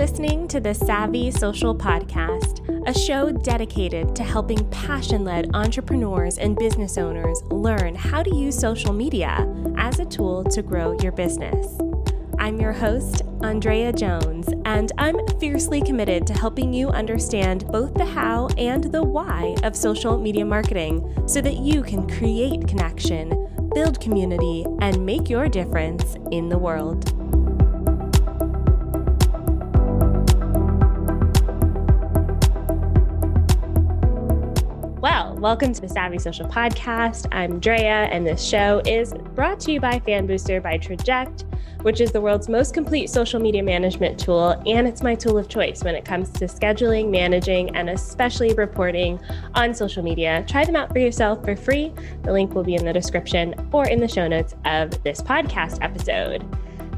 listening to the Savvy Social Podcast, a show dedicated to helping passion led entrepreneurs and business owners learn how to use social media as a tool to grow your business. I'm your host, Andrea Jones, and I'm fiercely committed to helping you understand both the how and the why of social media marketing so that you can create connection, build community, and make your difference in the world. Welcome to the Savvy Social Podcast. I'm Drea, and this show is brought to you by Fan Booster by Traject, which is the world's most complete social media management tool. And it's my tool of choice when it comes to scheduling, managing, and especially reporting on social media. Try them out for yourself for free. The link will be in the description or in the show notes of this podcast episode.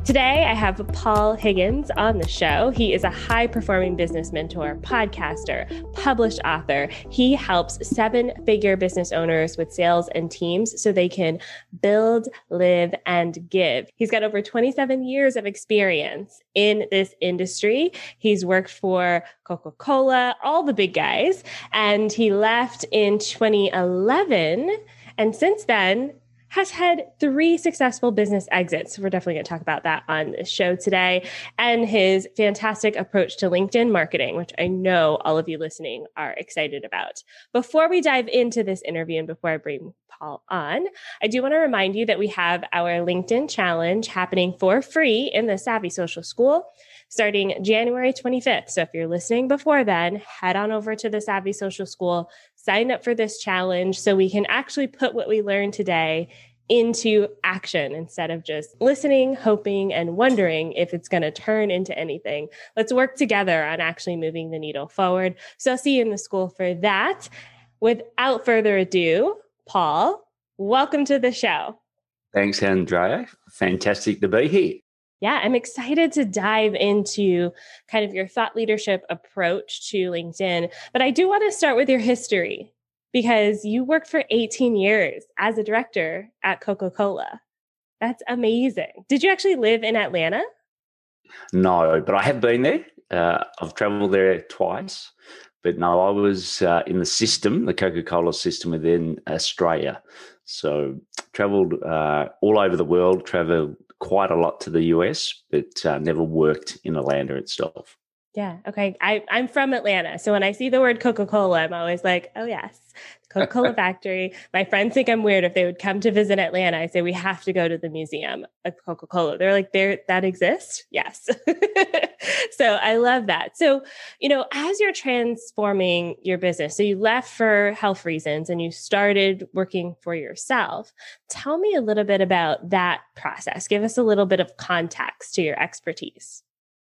Today, I have Paul Higgins on the show. He is a high performing business mentor, podcaster, published author. He helps seven figure business owners with sales and teams so they can build, live, and give. He's got over 27 years of experience in this industry. He's worked for Coca Cola, all the big guys, and he left in 2011. And since then, has had three successful business exits. We're definitely going to talk about that on the show today and his fantastic approach to LinkedIn marketing, which I know all of you listening are excited about. Before we dive into this interview and before I bring Paul on, I do want to remind you that we have our LinkedIn challenge happening for free in the Savvy Social School starting January 25th. So if you're listening before then, head on over to the Savvy Social School, sign up for this challenge so we can actually put what we learned today into action instead of just listening, hoping, and wondering if it's going to turn into anything. Let's work together on actually moving the needle forward. So I'll see you in the school for that. Without further ado, Paul, welcome to the show. Thanks, Andrea. Fantastic to be here. Yeah, I'm excited to dive into kind of your thought leadership approach to LinkedIn. But I do want to start with your history because you worked for 18 years as a director at Coca Cola. That's amazing. Did you actually live in Atlanta? No, but I have been there. Uh, I've traveled there twice. But no, I was uh, in the system, the Coca Cola system within Australia. So traveled uh, all over the world, traveled quite a lot to the US, but uh, never worked in Atlanta itself. Yeah. Okay. I, I'm from Atlanta. So when I see the word Coca Cola, I'm always like, oh, yes, Coca Cola factory. My friends think I'm weird if they would come to visit Atlanta. I say, we have to go to the museum of Coca Cola. They're like, there, that exists? Yes. so I love that. So, you know, as you're transforming your business, so you left for health reasons and you started working for yourself. Tell me a little bit about that process. Give us a little bit of context to your expertise.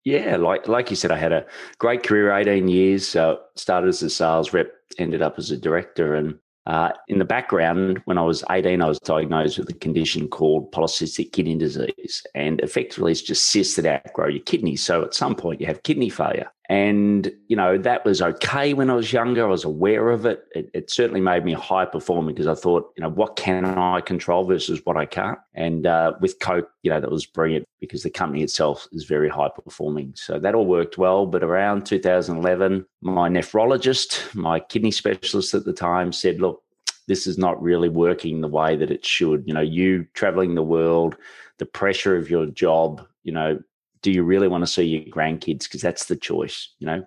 Yeah, like like you said, I had a great career, eighteen years. Uh, started as a sales rep, ended up as a director, and uh, in the background, when I was 18, I was diagnosed with a condition called polycystic kidney disease. And effectively, it's just cysts that outgrow your kidneys. So at some point, you have kidney failure. And, you know, that was okay when I was younger. I was aware of it. It, it certainly made me a high performer because I thought, you know, what can I control versus what I can't? And uh, with Coke, you know, that was brilliant because the company itself is very high performing. So that all worked well. But around 2011, my nephrologist, my kidney specialist at the time said, look, this is not really working the way that it should. You know, you traveling the world, the pressure of your job, you know, do you really want to see your grandkids? Because that's the choice, you know.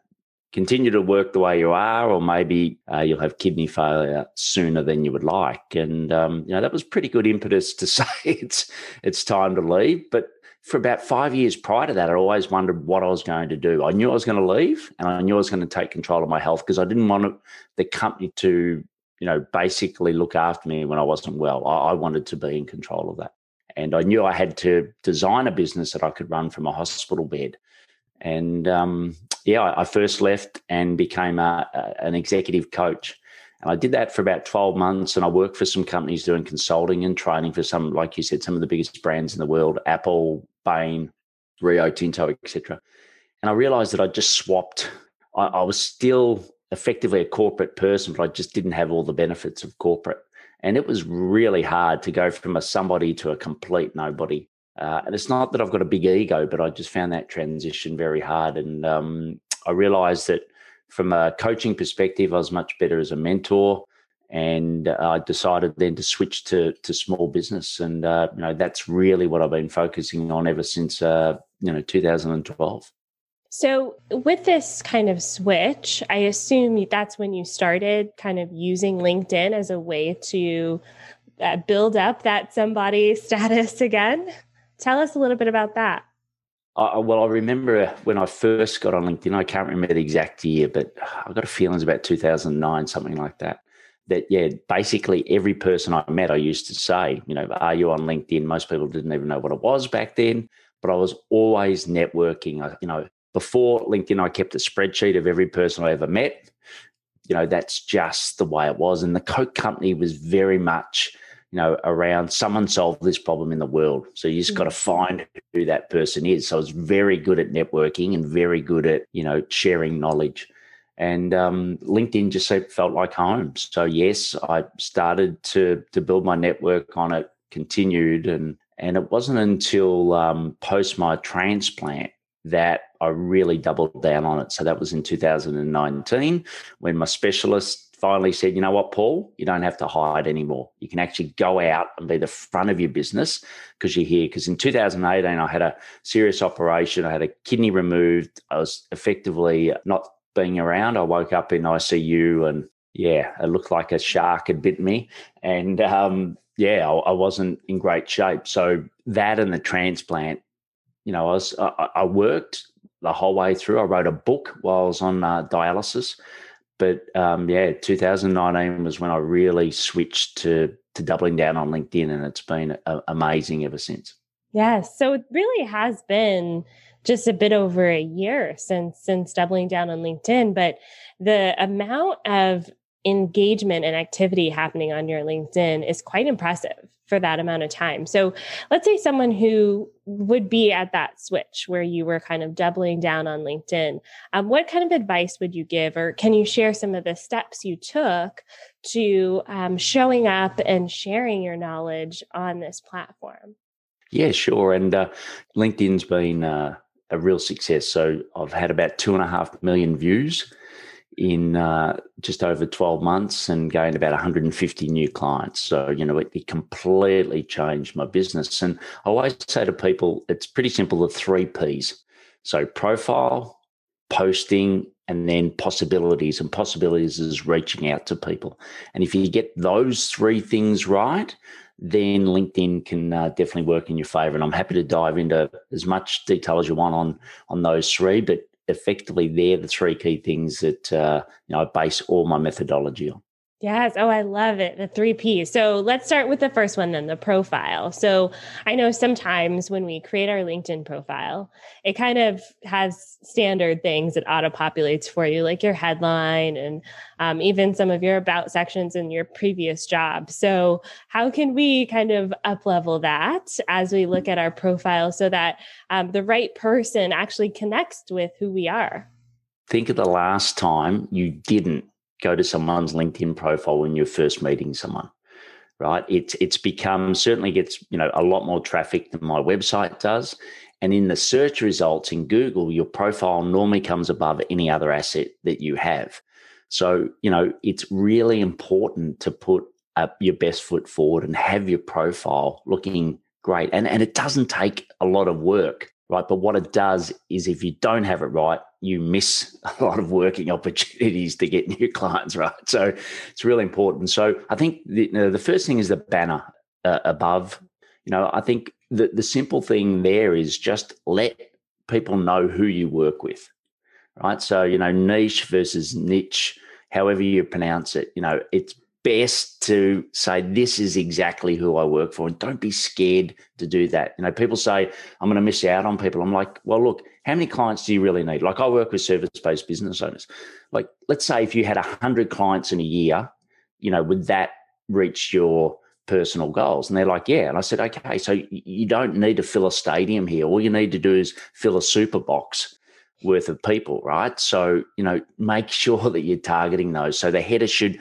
Continue to work the way you are, or maybe uh, you'll have kidney failure sooner than you would like. And um, you know that was pretty good impetus to say it's it's time to leave. But for about five years prior to that, I always wondered what I was going to do. I knew I was going to leave, and I knew I was going to take control of my health because I didn't want the company to, you know, basically look after me when I wasn't well. I, I wanted to be in control of that. And I knew I had to design a business that I could run from a hospital bed. And um, yeah, I first left and became a, a, an executive coach. And I did that for about 12 months. And I worked for some companies doing consulting and training for some, like you said, some of the biggest brands in the world Apple, Bain, Rio Tinto, etc. And I realized that I just swapped. I, I was still effectively a corporate person, but I just didn't have all the benefits of corporate. And it was really hard to go from a somebody to a complete nobody. Uh, and it's not that I've got a big ego, but I just found that transition very hard. And um, I realized that from a coaching perspective, I was much better as a mentor. And I decided then to switch to to small business, and uh, you know that's really what I've been focusing on ever since uh, you know 2012. So, with this kind of switch, I assume that's when you started kind of using LinkedIn as a way to uh, build up that somebody status again. Tell us a little bit about that. Well, I remember when I first got on LinkedIn, I can't remember the exact year, but I've got a feeling it's about 2009, something like that. That, yeah, basically every person I met, I used to say, you know, are you on LinkedIn? Most people didn't even know what it was back then, but I was always networking. I, you know, before LinkedIn, I kept a spreadsheet of every person I ever met. You know, that's just the way it was. And the Coke company was very much, you know, around someone solved this problem in the world. So you just mm-hmm. got to find who that person is. So I was very good at networking and very good at, you know, sharing knowledge. And um, LinkedIn just felt like home. So yes, I started to to build my network on it, continued, and and it wasn't until um, post my transplant that I really doubled down on it. So that was in 2019 when my specialist finally said, you know what, Paul, you don't have to hide anymore. You can actually go out and be the front of your business because you're here. Because in 2018, I had a serious operation. I had a kidney removed. I was effectively not being around. I woke up in ICU and yeah, it looked like a shark had bit me. And um, yeah, I, I wasn't in great shape. So that and the transplant you know, I was I, I, worked the whole way through. I wrote a book while I was on uh, dialysis, but um, yeah, 2019 was when I really switched to to doubling down on LinkedIn, and it's been a, amazing ever since. Yes, so it really has been just a bit over a year since since doubling down on LinkedIn, but the amount of engagement and activity happening on your LinkedIn is quite impressive for that amount of time. So let's say someone who would be at that switch where you were kind of doubling down on LinkedIn. Um, what kind of advice would you give, or can you share some of the steps you took to um, showing up and sharing your knowledge on this platform? Yeah, sure. And uh, LinkedIn's been uh, a real success. So I've had about two and a half million views in uh, just over 12 months and gained about 150 new clients. So, you know, it, it, completely changed my business. And I always say to people, it's pretty simple the three P's. So, profile, posting, and then possibilities. And possibilities is reaching out to people. And if you get those three things right, then LinkedIn can uh, definitely work in your favor. And I'm happy to dive into as much detail as you want on on those three. But effectively they're the three key things that uh, you know I base all my methodology on. Yes. Oh, I love it. The three P's. So let's start with the first one then, the profile. So I know sometimes when we create our LinkedIn profile, it kind of has standard things that auto populates for you, like your headline and um, even some of your about sections and your previous job. So how can we kind of up level that as we look at our profile so that um, the right person actually connects with who we are? Think of the last time you didn't go to someone's LinkedIn profile when you're first meeting someone, right? It's it's become certainly gets you know a lot more traffic than my website does, and in the search results in Google, your profile normally comes above any other asset that you have. So you know it's really important to put up your best foot forward and have your profile looking great, and and it doesn't take a lot of work right? But what it does is if you don't have it right, you miss a lot of working opportunities to get new clients, right? So it's really important. So I think the, you know, the first thing is the banner uh, above. You know, I think the, the simple thing there is just let people know who you work with, right? So, you know, niche versus niche, however you pronounce it, you know, it's best to say this is exactly who I work for and don't be scared to do that. You know, people say I'm going to miss out on people. I'm like, well, look, how many clients do you really need? Like I work with service-based business owners. Like let's say if you had 100 clients in a year, you know, would that reach your personal goals? And they're like, yeah. And I said, okay, so you don't need to fill a stadium here. All you need to do is fill a super box worth of people, right? So, you know, make sure that you're targeting those. So the header should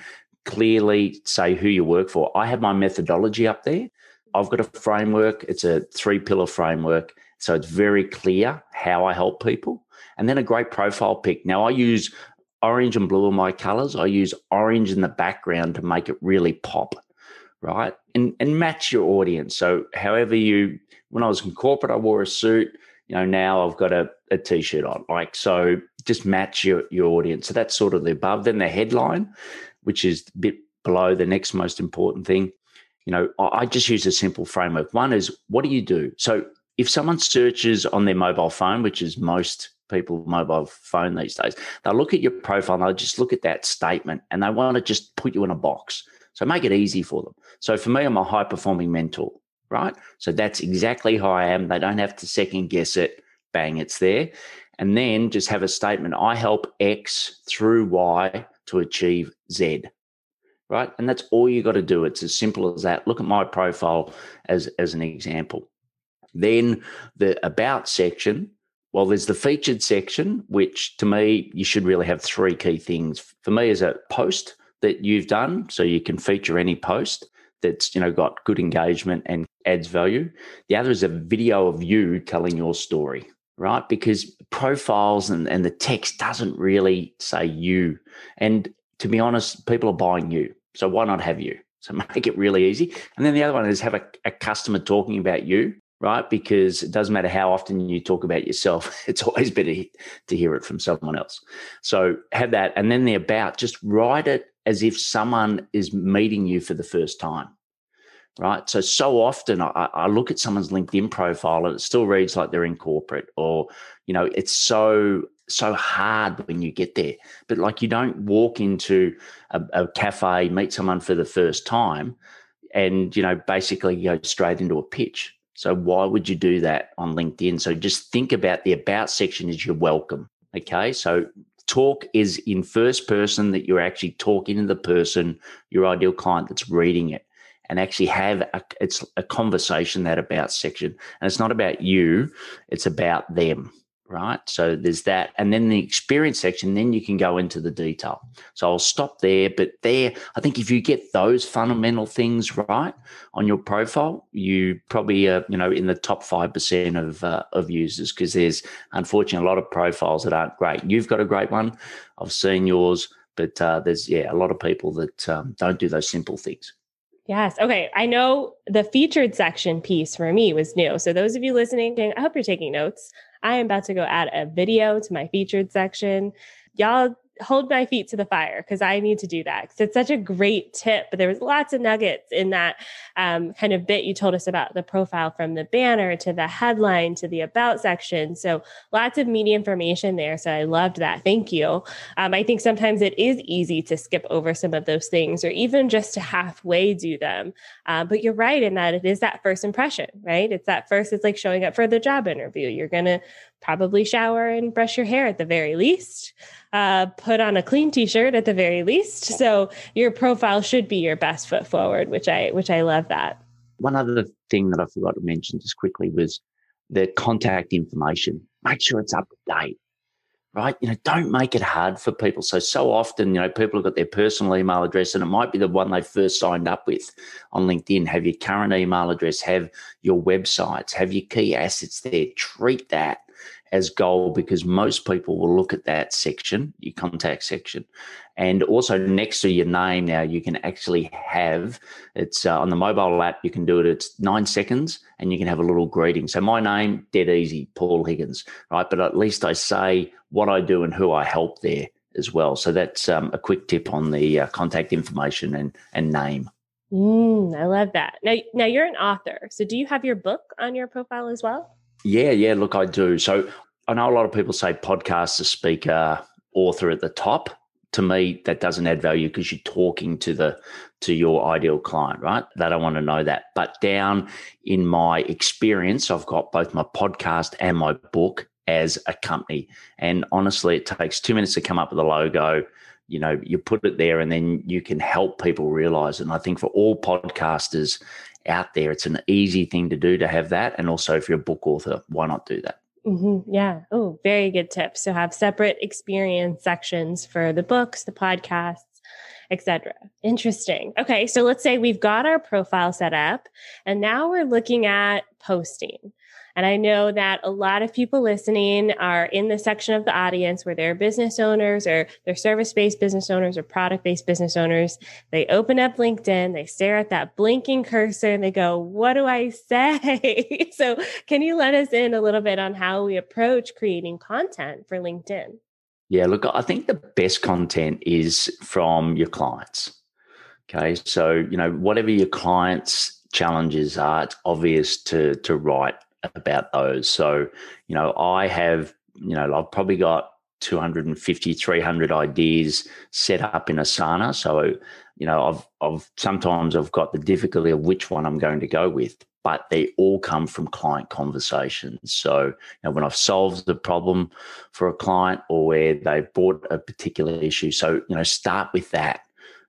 clearly say who you work for. I have my methodology up there. I've got a framework. It's a three pillar framework. So it's very clear how I help people. And then a great profile pic. Now I use orange and blue are my colors. I use orange in the background to make it really pop, right? And and match your audience. So however you when I was in corporate, I wore a suit. You know, now I've got a, a t-shirt on. Like so just match your, your audience. So that's sort of the above. Then the headline, which is a bit below the next most important thing. You know, I just use a simple framework. One is what do you do? So if someone searches on their mobile phone, which is most people mobile phone these days, they'll look at your profile and they'll just look at that statement and they want to just put you in a box. So make it easy for them. So for me, I'm a high performing mentor, right? So that's exactly how I am. They don't have to second guess it. Bang, it's there. And then just have a statement I help X through Y to achieve Z. Right. And that's all you got to do. It's as simple as that. Look at my profile as, as an example. Then the about section well, there's the featured section, which to me, you should really have three key things. For me, is a post that you've done. So you can feature any post that's, you know, got good engagement and adds value. The other is a video of you telling your story, right? Because profiles and, and the text doesn't really say you. And to be honest, people are buying you. So why not have you? So make it really easy. And then the other one is have a, a customer talking about you right? Because it doesn't matter how often you talk about yourself, it's always better to hear it from someone else. So have that. And then the about, just write it as if someone is meeting you for the first time. Right. So, so often I, I look at someone's LinkedIn profile and it still reads like they're in corporate or, you know, it's so so hard when you get there. But like you don't walk into a, a, cafe, meet someone for the first time, and you know basically go straight into a pitch. So why would you do that on LinkedIn? So just think about the about section as you're welcome. Okay. So talk is in first person that you're actually talking to the person, your ideal client that's reading it and actually have a, it's a conversation that about section and it's not about you it's about them right? So there's that. And then the experience section, then you can go into the detail. So I'll stop there. But there, I think if you get those fundamental things right on your profile, you probably are, you know, in the top 5% of, uh, of users because there's unfortunately a lot of profiles that aren't great. You've got a great one. I've seen yours, but uh, there's, yeah, a lot of people that um, don't do those simple things. Yes. Okay. I know the featured section piece for me was new. So, those of you listening, I hope you're taking notes. I am about to go add a video to my featured section. Y'all hold my feet to the fire because I need to do that because it's such a great tip. But there was lots of nuggets in that um, kind of bit you told us about the profile from the banner to the headline to the about section. So lots of media information there. So I loved that. Thank you. Um, I think sometimes it is easy to skip over some of those things or even just to halfway do them. Uh, but you're right in that it is that first impression, right? It's that first, it's like showing up for the job interview. You're going to probably shower and brush your hair at the very least, uh, put on a clean t-shirt at the very least. So your profile should be your best foot forward, which I which I love that. One other thing that I forgot to mention just quickly was the contact information. Make sure it's up to date. Right. You know, don't make it hard for people. So, so often, you know, people have got their personal email address and it might be the one they first signed up with on LinkedIn. Have your current email address, have your websites, have your key assets there. Treat that as goal because most people will look at that section, your contact section, and also next to your name now you can actually have it's uh, on the mobile app. You can do it. It's nine seconds, and you can have a little greeting. So my name, dead easy, Paul Higgins, right? But at least I say what I do and who I help there as well. So that's um, a quick tip on the uh, contact information and and name. Mm, I love that. Now, now you're an author. So do you have your book on your profile as well? Yeah, yeah. Look, I do. So I know a lot of people say podcaster, speaker, author at the top. To me, that doesn't add value because you're talking to the to your ideal client, right? They don't want to know that. But down in my experience, I've got both my podcast and my book as a company. And honestly, it takes two minutes to come up with a logo. You know, you put it there and then you can help people realize. It. And I think for all podcasters, out there. It's an easy thing to do to have that. And also, if you're a book author, why not do that? Mm-hmm. Yeah. Oh, very good tip. So have separate experience sections for the books, the podcasts, etc. Interesting. Okay, so let's say we've got our profile set up and now we're looking at posting. And I know that a lot of people listening are in the section of the audience where they're business owners or they're service based business owners or product based business owners. They open up LinkedIn, they stare at that blinking cursor and they go, What do I say? so, can you let us in a little bit on how we approach creating content for LinkedIn? Yeah, look, I think the best content is from your clients. Okay. So, you know, whatever your clients' challenges are, it's obvious to to write about those. So, you know, I have, you know, I've probably got 250, 300 ideas set up in Asana. So, you know, I've, I've sometimes I've got the difficulty of which one I'm going to go with, but they all come from client conversations. So, you know, when I've solved the problem for a client or where they've bought a particular issue. So, you know, start with that.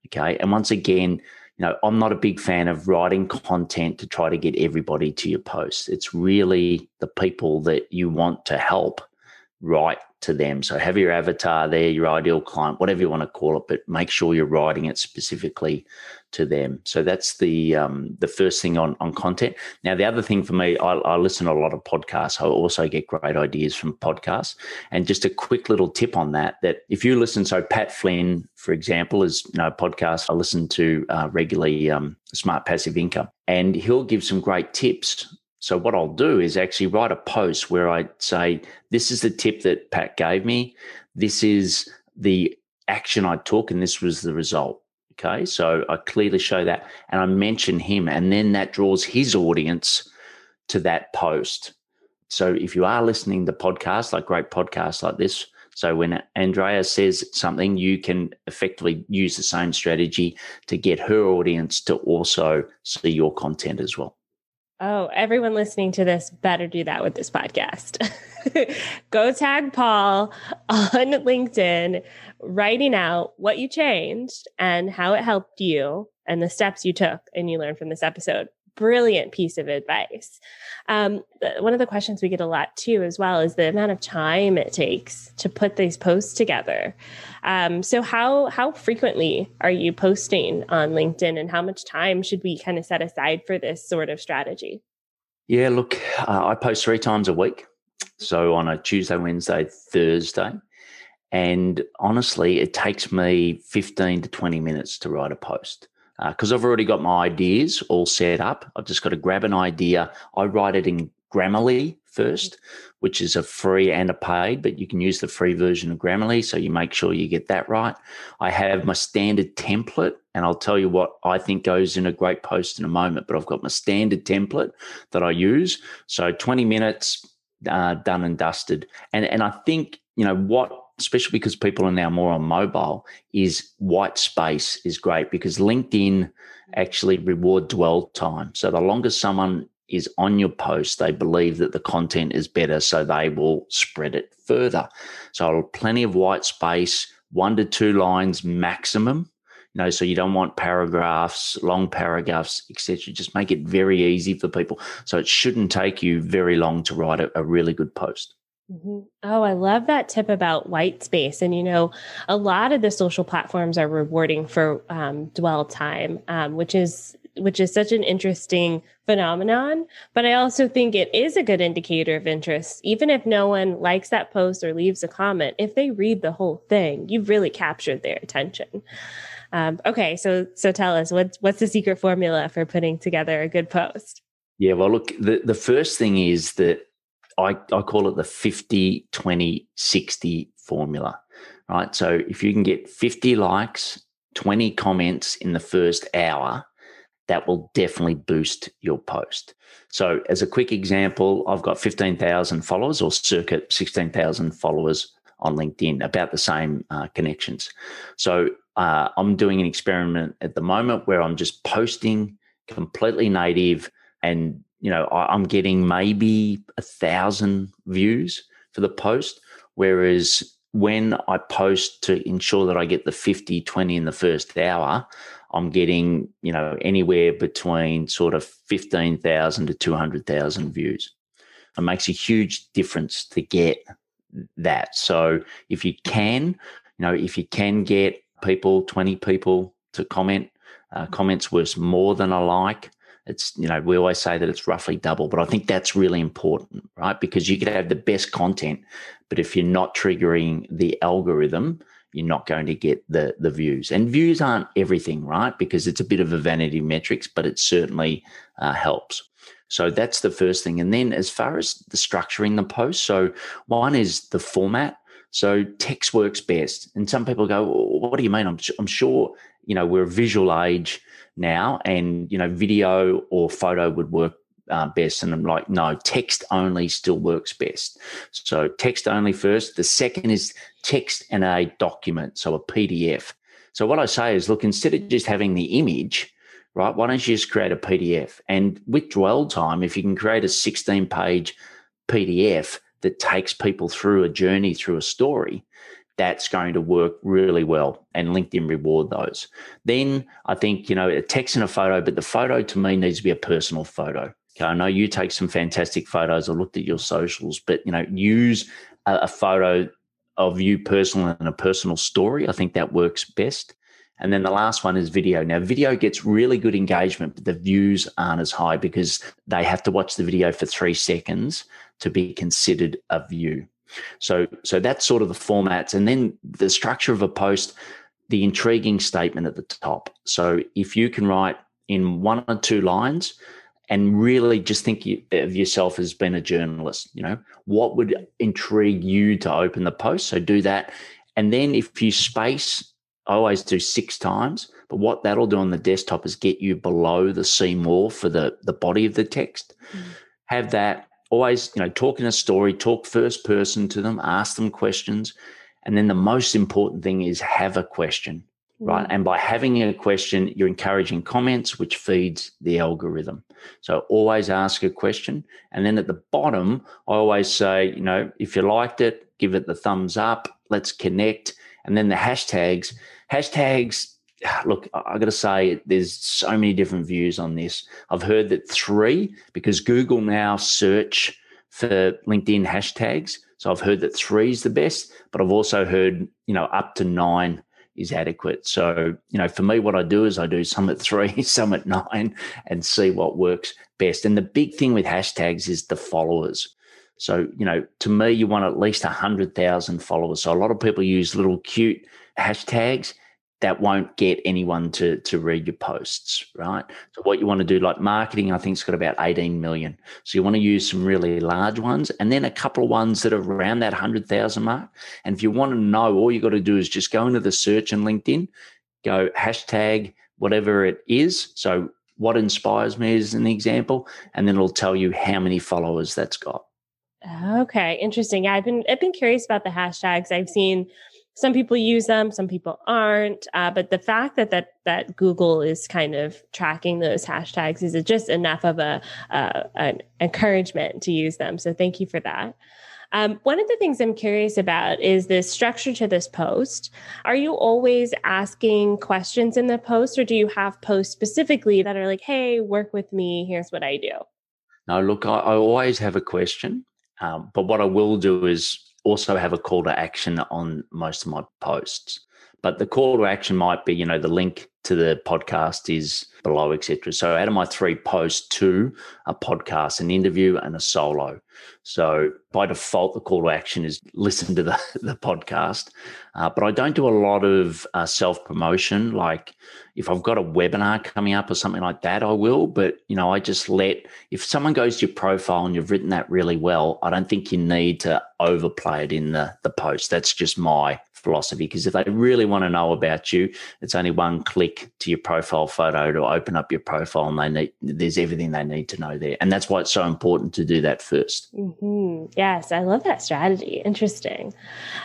Okay. And once again, you know, I'm not a big fan of writing content to try to get everybody to your post. It's really the people that you want to help write to them. So have your avatar there, your ideal client, whatever you want to call it, but make sure you're writing it specifically to them. So that's the um, the first thing on on content. Now the other thing for me, I, I listen to a lot of podcasts. I also get great ideas from podcasts. And just a quick little tip on that: that if you listen, so Pat Flynn, for example, is you know a podcast I listen to uh, regularly, um, Smart Passive Income, and he'll give some great tips so what I'll do is actually write a post where I say, this is the tip that Pat gave me. This is the action I took and this was the result. Okay. So I clearly show that and I mention him and then that draws his audience to that post. So if you are listening to podcasts, like great podcasts like this, so when Andrea says something, you can effectively use the same strategy to get her audience to also see your content as well. Oh, everyone listening to this better do that with this podcast. Go tag Paul on LinkedIn, writing out what you changed and how it helped you and the steps you took and you learned from this episode brilliant piece of advice. Um, one of the questions we get a lot too, as well, is the amount of time it takes to put these posts together. Um, so, how how frequently are you posting on LinkedIn, and how much time should we kind of set aside for this sort of strategy? Yeah, look, uh, I post three times a week. So on a Tuesday, Wednesday, Thursday. And honestly, it takes me 15 to 20 minutes to write a post because uh, I've already got my ideas all set up. I've just got to grab an idea. I write it in Grammarly first, which is a free and a paid, but you can use the free version of Grammarly. So you make sure you get that right. I have my standard template, and I'll tell you what I think goes in a great post in a moment, but I've got my standard template that I use. So 20 minutes, uh, done and dusted. And, and I think, you know, what especially because people are now more on mobile, is white space is great because LinkedIn actually reward dwell time. So the longer someone is on your post, they believe that the content is better, so they will spread it further. So plenty of white space, one to two lines maximum. You know, so you don't want paragraphs, long paragraphs, etc. Just make it very easy for people. So it shouldn't take you very long to write a, a really good post. Mm-hmm. Oh, I love that tip about white space. And, you know, a lot of the social platforms are rewarding for um, dwell time, um, which is which is such an interesting phenomenon. But I also think it is a good indicator of interest. Even if no one likes that post or leaves a comment, if they read the whole thing, you've really captured their attention. Um, okay, so so tell us what's what's the secret formula for putting together a good post? Yeah, well, look, the, the first thing is that I, I call it the 50, 20, 60 formula, right? So if you can get 50 likes, 20 comments in the first hour, that will definitely boost your post. So, as a quick example, I've got 15,000 followers or circa 16,000 followers on LinkedIn, about the same uh, connections. So, uh, I'm doing an experiment at the moment where I'm just posting completely native and you know, I'm getting maybe a thousand views for the post. Whereas when I post to ensure that I get the 50, 20 in the first hour, I'm getting, you know, anywhere between sort of 15,000 to 200,000 views. It makes a huge difference to get that. So if you can, you know, if you can get people, 20 people to comment. Uh, comments worth more than a like. It's, you know, we always say that it's roughly double, but I think that's really important, right? Because you could have the best content, but if you're not triggering the algorithm, you're not going to get the the views. And views aren't everything, right? Because it's a bit of a vanity metrics, but it certainly uh, helps. So that's the first thing. And then as far as the structuring the post, so one is the format. So text works best. And some people go, well, what do you mean? I'm, I'm sure, you know, we're a visual age now and, you know, video or photo would work uh, best. And I'm like, no, text only still works best. So text only first. The second is text and a document, so a PDF. So what I say is, look, instead of just having the image, right, why don't you just create a PDF? And with dwell time, if you can create a 16 page PDF that takes people through a journey through a story, that's going to work really well and LinkedIn reward those. Then I think, you know, a text and a photo, but the photo to me needs to be a personal photo. Okay, I know you take some fantastic photos. I looked at your socials, but you know, use a, a photo of you personal and a personal story. I think that works best. And then the last one is video. Now, video gets really good engagement, but the views aren't as high because they have to watch the video for three seconds to be considered a view. So, so that's sort of the formats. And then the structure of a post, the intriguing statement at the top. So if you can write in one or two lines, and really just think of yourself as being a journalist. You know, what would intrigue you to open the post? So do that. And then if you space, I always do six times, but what that'll do on the desktop is get you below the see more for the, the body of the text. Mm. Have that always, you know, talk in a story, talk first person to them, ask them questions. And then the most important thing is have a question right? Mm. And by having a question, you're encouraging comments, which feeds the algorithm. So always ask a question. And then at the bottom, I always say, you know, if you liked it, give it the thumbs up, let's connect. And then the hashtags, hashtags, look, I got to say, there's so many different views on this. I've heard that three, because Google now search for LinkedIn hashtags. So I've heard that three is the best, but I've also heard, you know, up to nine is adequate. So, you know, for me, what I do is I do some at three, some at nine, and see what works best. And the big thing with hashtags is the followers. So, you know, to me, you want at least 100,000 followers. So, a lot of people use little cute hashtags that won't get anyone to to read your posts, right? So what you want to do, like marketing, I think it's got about 18 million. So you want to use some really large ones and then a couple of ones that are around that 100,000 mark. And if you want to know, all you got to do is just go into the search in LinkedIn, go hashtag whatever it is. So what inspires me is an example, and then it'll tell you how many followers that's got. Okay, interesting. Yeah, I've been I've been curious about the hashtags. I've seen some people use them, some people aren't. Uh, but the fact that that that Google is kind of tracking those hashtags is just enough of a uh, an encouragement to use them. So thank you for that. Um, one of the things I'm curious about is the structure to this post. Are you always asking questions in the post, or do you have posts specifically that are like, "Hey, work with me. Here's what I do." No, look, I, I always have a question, um, but what I will do is also have a call to action on most of my posts. But the call to action might be, you know, the link to the podcast is below, etc. So out of my three posts, two a podcast, an interview, and a solo. So by default, the call to action is listen to the, the podcast. Uh, but I don't do a lot of uh, self promotion. Like if I've got a webinar coming up or something like that, I will. But you know, I just let if someone goes to your profile and you've written that really well, I don't think you need to overplay it in the the post. That's just my philosophy because if they really want to know about you, it's only one click to your profile photo to open up your profile, and they need there's everything they need to know there, and that's why it's so important to do that 1st mm-hmm. Yes, I love that strategy. Interesting.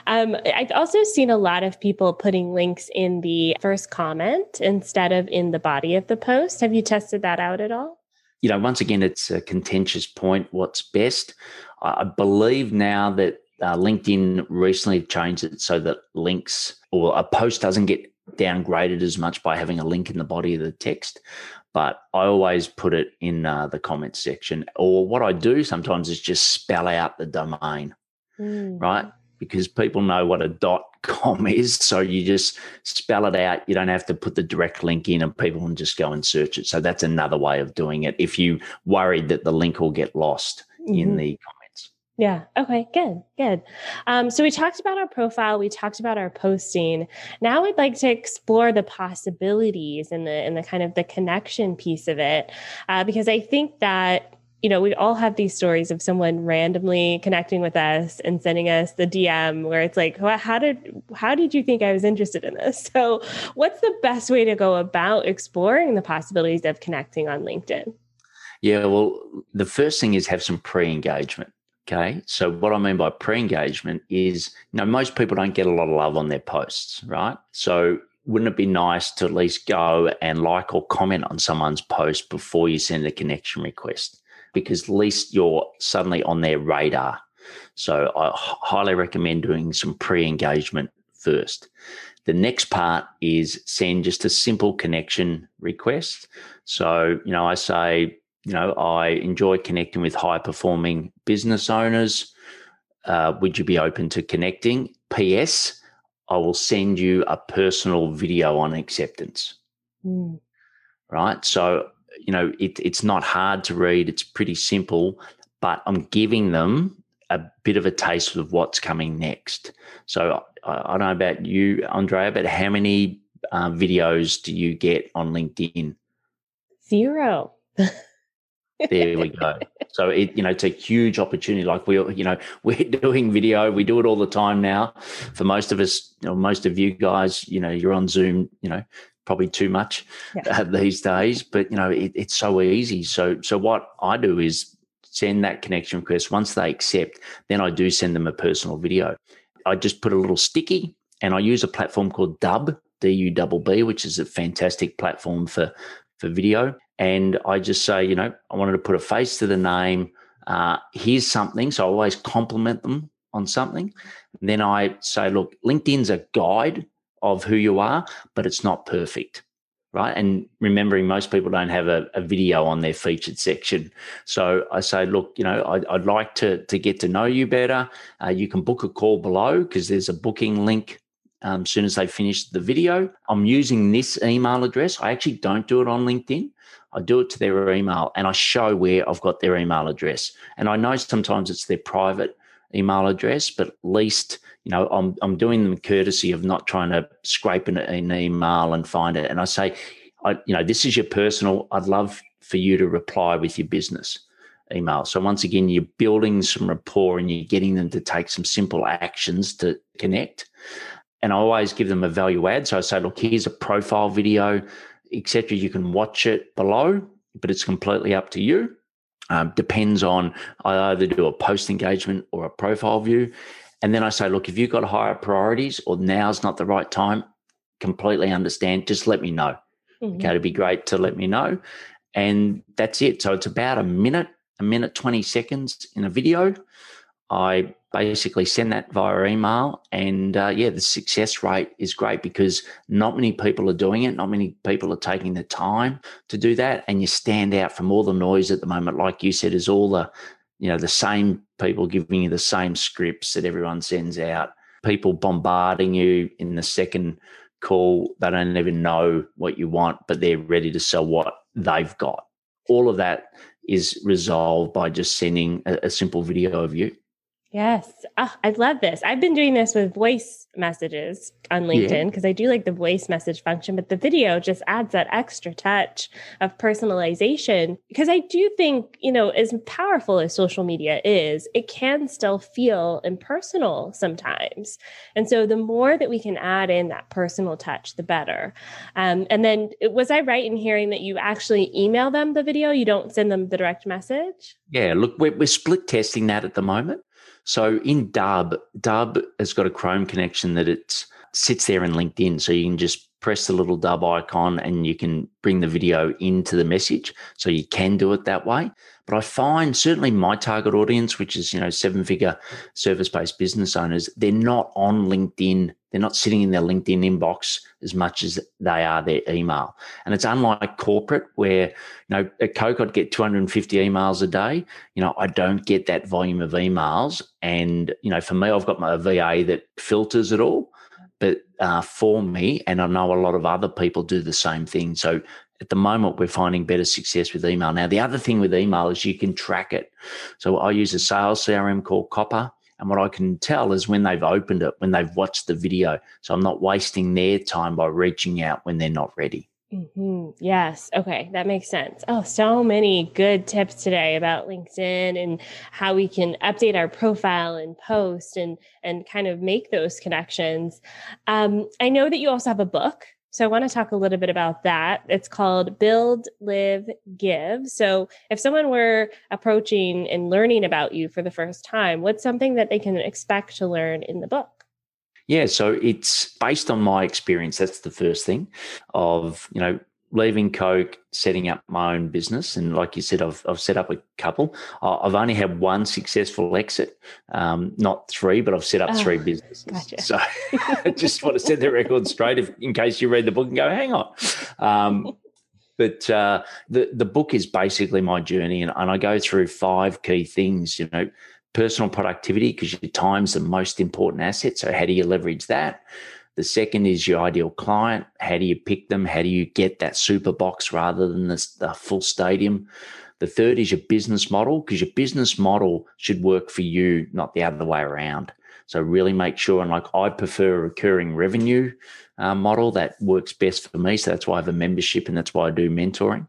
Um, I've also seen a lot of people putting links in the first comment instead of in the body of the post. Have you tested that out at all? You know, once again, it's a contentious point. What's best? I believe now that uh, LinkedIn recently changed it so that links or a post doesn't get downgraded as much by having a link in the body of the text. But I always put it in uh, the comments section. Or what I do sometimes is just spell out the domain, mm. right? because people know what a dot com is. So you just spell it out. You don't have to put the direct link in and people can just go and search it. So that's another way of doing it if you worried that the link will get lost mm-hmm. in the comments. Yeah. Okay. Good. Good. Um, so we talked about our profile. We talked about our posting. Now we'd like to explore the possibilities and the and the kind of the connection piece of it, uh, because I think that you know, we all have these stories of someone randomly connecting with us and sending us the DM where it's like, how did how did you think I was interested in this? So, what's the best way to go about exploring the possibilities of connecting on LinkedIn? Yeah, well, the first thing is have some pre-engagement. Okay. So what I mean by pre-engagement is, you know, most people don't get a lot of love on their posts, right? So wouldn't it be nice to at least go and like or comment on someone's post before you send a connection request? because at least you're suddenly on their radar. So I highly recommend doing some pre engagement first. The next part is send just a simple connection request. So, you know, I say, you know, I enjoy connecting with high performing business owners. Uh, would you be open to connecting? P.S. I will send you a personal video on acceptance. Mm. Right. So you know, it, it's not hard to read. It's pretty simple, but I'm giving them a bit of a taste of what's coming next. So I, I don't know about you, Andrea, but how many uh, videos do you get on LinkedIn? Zero. there we go. So it, you know, it's a huge opportunity. Like we, you know, we're doing video. We do it all the time now. For most of us, you know, most of you guys, you know, you're on Zoom. You know, probably too much yeah. uh, these days. But you know, it, it's so easy. So so what I do is send that connection request. Once they accept, then I do send them a personal video. I just put a little sticky, and I use a platform called Dubb. D U B B, which is a fantastic platform for for video. And I just say, you know, I wanted to put a face to the name. Uh, here's something. So I always compliment them on something. And then I say, look, LinkedIn's a guide of who you are, but it's not perfect. Right. And remembering most people don't have a, a video on their featured section. So I say, look, you know, I'd, I'd like to, to get to know you better. Uh, you can book a call below because there's a booking link um, as soon as they finish the video. I'm using this email address. I actually don't do it on LinkedIn. I do it to their email and I show where I've got their email address. And I know sometimes it's their private email address, but at least you know I'm I'm doing them courtesy of not trying to scrape an, an email and find it. And I say, I you know this is your personal. I'd love for you to reply with your business email. So once again, you're building some rapport and you're getting them to take some simple actions to connect. And I always give them a value add. So I say, look, here's a profile video, etc. You can watch it below, but it's completely up to you. Um, depends on I either do a post engagement or a profile view. And then I say, look, if you've got higher priorities or now's not the right time, completely understand. Just let me know. Mm-hmm. Okay, it'd be great to let me know. And that's it. So it's about a minute, a minute, 20 seconds in a video. I basically send that via email. And uh, yeah, the success rate is great because not many people are doing it. Not many people are taking the time to do that. And you stand out from all the noise at the moment. Like you said, is all the, you know, the same people giving you the same scripts that everyone sends out, people bombarding you in the second call. They don't even know what you want, but they're ready to sell what they've got. All of that is resolved by just sending a, a simple video of you. Yes. Oh, I love this. I've been doing this with voice messages on LinkedIn because yeah. I do like the voice message function, but the video just adds that extra touch of personalization. Because I do think, you know, as powerful as social media is, it can still feel impersonal sometimes. And so the more that we can add in that personal touch, the better. Um, and then was I right in hearing that you actually email them the video? You don't send them the direct message? Yeah, look, we're, we're split testing that at the moment. So in Dubb, Dubb has got a Chrome connection that it sits there in LinkedIn. So you can just press the little Dubb icon and you can bring the video into the message. So you can do it that way. But I find certainly my target audience, which is, you know, seven figure service based business owners, they're not on LinkedIn. They're not sitting in their LinkedIn inbox as much as they are their email. And it's unlike corporate where, you know, at Coke, I'd get 250 emails a day. You know, I don't get that volume of emails. And, you know, for me, I've got my VA that filters it all but uh, for me, and I know a lot of other people do the same thing. So at the moment, we're finding better success with email. Now, the other thing with email is you can track it. So I use a sales CRM called Copper. And what I can tell is when they've opened it, when they've watched the video. So I'm not wasting their time by reaching out when they're not ready. Mm-hmm. Yes. Okay. That makes sense. Oh, so many good tips today about LinkedIn and how we can update our profile and post and and kind of make those connections. Um, I know that you also have a book. So I want to talk a little bit about that. It's called Build, Live, Give. So if someone were approaching and learning about you for the first time, what's something that they can expect to learn in the book? Yeah, so it's based on my experience. That's the first thing of, you know, leaving Coke, setting up my own business. And like you said, I've, I've set up a couple. I've only had one successful exit, um, not three, but I've set up oh, three businesses. Gotcha. So I just want to set the record straight if, in case you read the book and go, hang on. Um, but uh, the, the book is basically my journey. And, and I go through five key things, you know, personal productivity because your time's the most important asset. So how do you leverage that? The second is your ideal client. How do you pick them? How do you get that super box rather than the, the full stadium? The third is your business model because your business model should work for you, not the other way around. So really make sure, and like I prefer a recurring revenue uh, model that works best for me. So that's why I have a membership and that's why I do mentoring.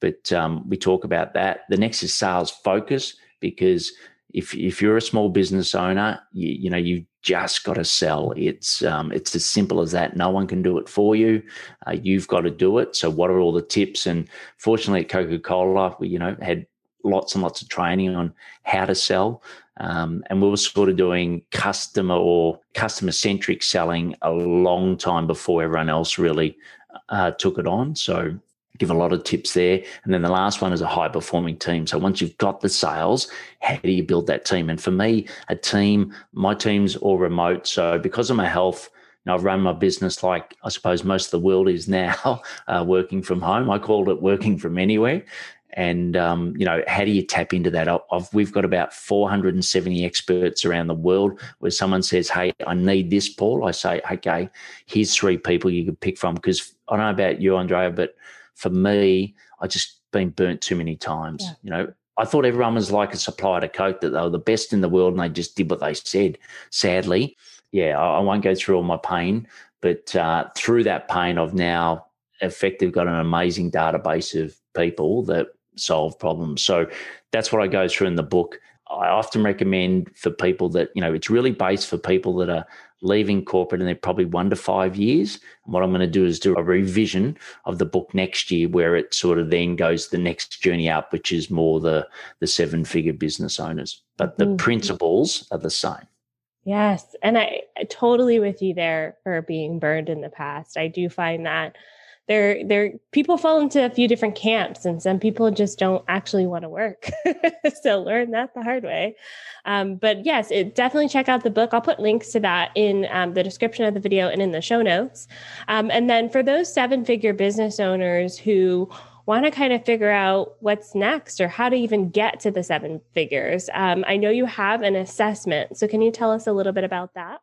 But um, we talk about that. The next is sales focus because if if you're a small business owner, you, you know you've just got to sell. It's um, it's as simple as that. No one can do it for you. Uh, you've got to do it. So what are all the tips? And fortunately, at Coca Cola, we you know had lots and lots of training on how to sell. Um, and we were sort of doing customer or customer centric selling a long time before everyone else really uh, took it on. So give a lot of tips there. And then the last one is a high performing team. So once you've got the sales, how do you build that team? And for me, a team, my team's all remote. So because of my health, I've run my business like I suppose most of the world is now, uh, working from home. I called it working from anywhere. And um, you know, how do you tap into that? I've, we've got about 470 experts around the world. Where someone says, "Hey, I need this, Paul," I say, "Okay, here's three people you could pick from." Because I don't know about you, Andrea, but for me, I just been burnt too many times. Yeah. You know, I thought everyone was like a supplier to Coke, that they were the best in the world and they just did what they said. Sadly, yeah, I, I won't go through all my pain, but uh, through that pain, I've now effectively got an amazing database of people that solve problems. So that's what I go through in the book. I often recommend for people that, you know, it's really based for people that are leaving corporate and they're probably one to five years. And what I'm going to do is do a revision of the book next year where it sort of then goes the next journey up, which is more the, the seven figure business owners. But the mm-hmm. principles are the same. Yes. And I, I totally with you there for being burned in the past. I do find that there there people fall into a few different camps and some people just don't actually want to work. So learn that the hard way. Um, but yes it, definitely check out the book. I'll put links to that in um, the description of the video and in the show notes. Um, and then for those seven figure business owners who want to kind of figure out what's next or how to even get to the seven figures um, i know you have an assessment. So can you tell us a little bit about that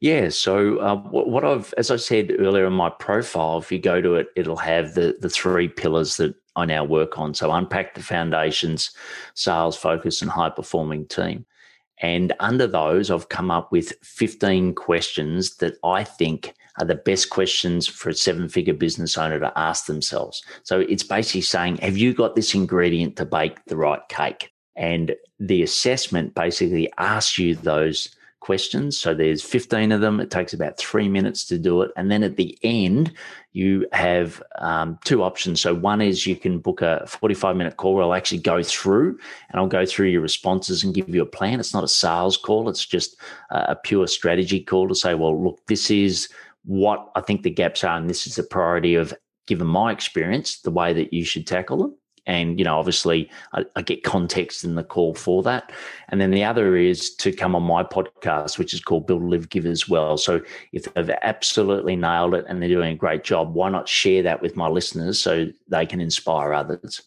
yeah. So uh, what, I've, as I said earlier in my profile, if you go to it, it'll have the the three pillars that I now work on. So unpack the foundations, sales focus, and high performing team. And under those, I've come up with 15 questions that I think are the best questions for a seven figure business owner to ask themselves. So it's basically saying, have you got this ingredient to bake the right cake? And the assessment basically asks you those questions. So there's 15 of them. It takes about three minutes to do it. And then at the end, you have um, two options. So one is you can book a 45 minute call where I'll actually go through and I'll go through your responses and give you a plan. It's not a sales call. It's just a pure strategy call to say, well, look, this is what I think the gaps are, and this is the priority of given my experience, the way that you should tackle them. And, you know, obviously I, I, get context in the call for that. And then the other is to come on my podcast, which is called Build, Live, Give as well. So if they've absolutely nailed it and they're doing a great job, why not share that with my listeners so they can inspire others?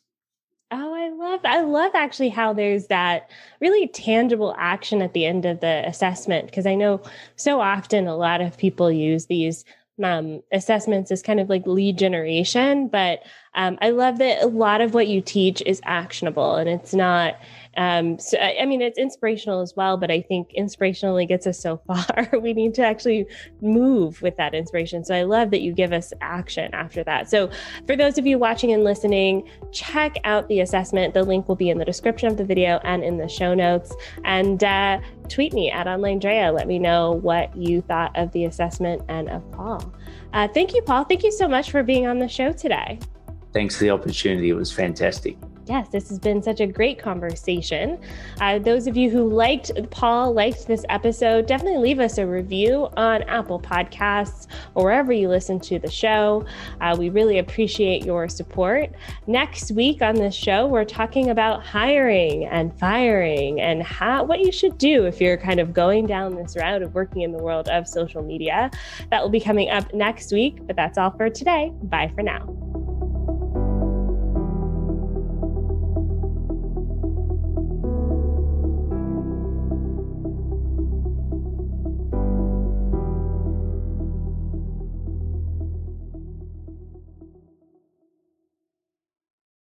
Oh, I love I love actually how there's that really tangible action at the end of the assessment because I know so often a lot of people use these um, assessments is kind of like lead generation, but um, I love that a lot of what you teach is actionable and it's not um, so, I mean, it's inspirational as well, but I think inspirationally gets us so far. we need to actually move with that inspiration. So I love that you give us action after that. So for those of you watching and listening, check out the assessment. The link will be in the description of the video and in the show notes. And uh, tweet me at online Drea. Let me know what you thought of the assessment and of Paul. Uh, thank you, Paul. Thank you so much for being on the show today. Thanks for the opportunity. It was fantastic. Yes, this has been such a great conversation. Uh, those of you who liked Paul, liked this episode, definitely leave us a review on Apple Podcasts or wherever you listen to the show. Uh, we really appreciate your support. Next week on this show, we're talking about hiring and firing and how what you should do if you're kind of going down this route of working in the world of social media. That will be coming up next week, but that's all for today. Bye for now.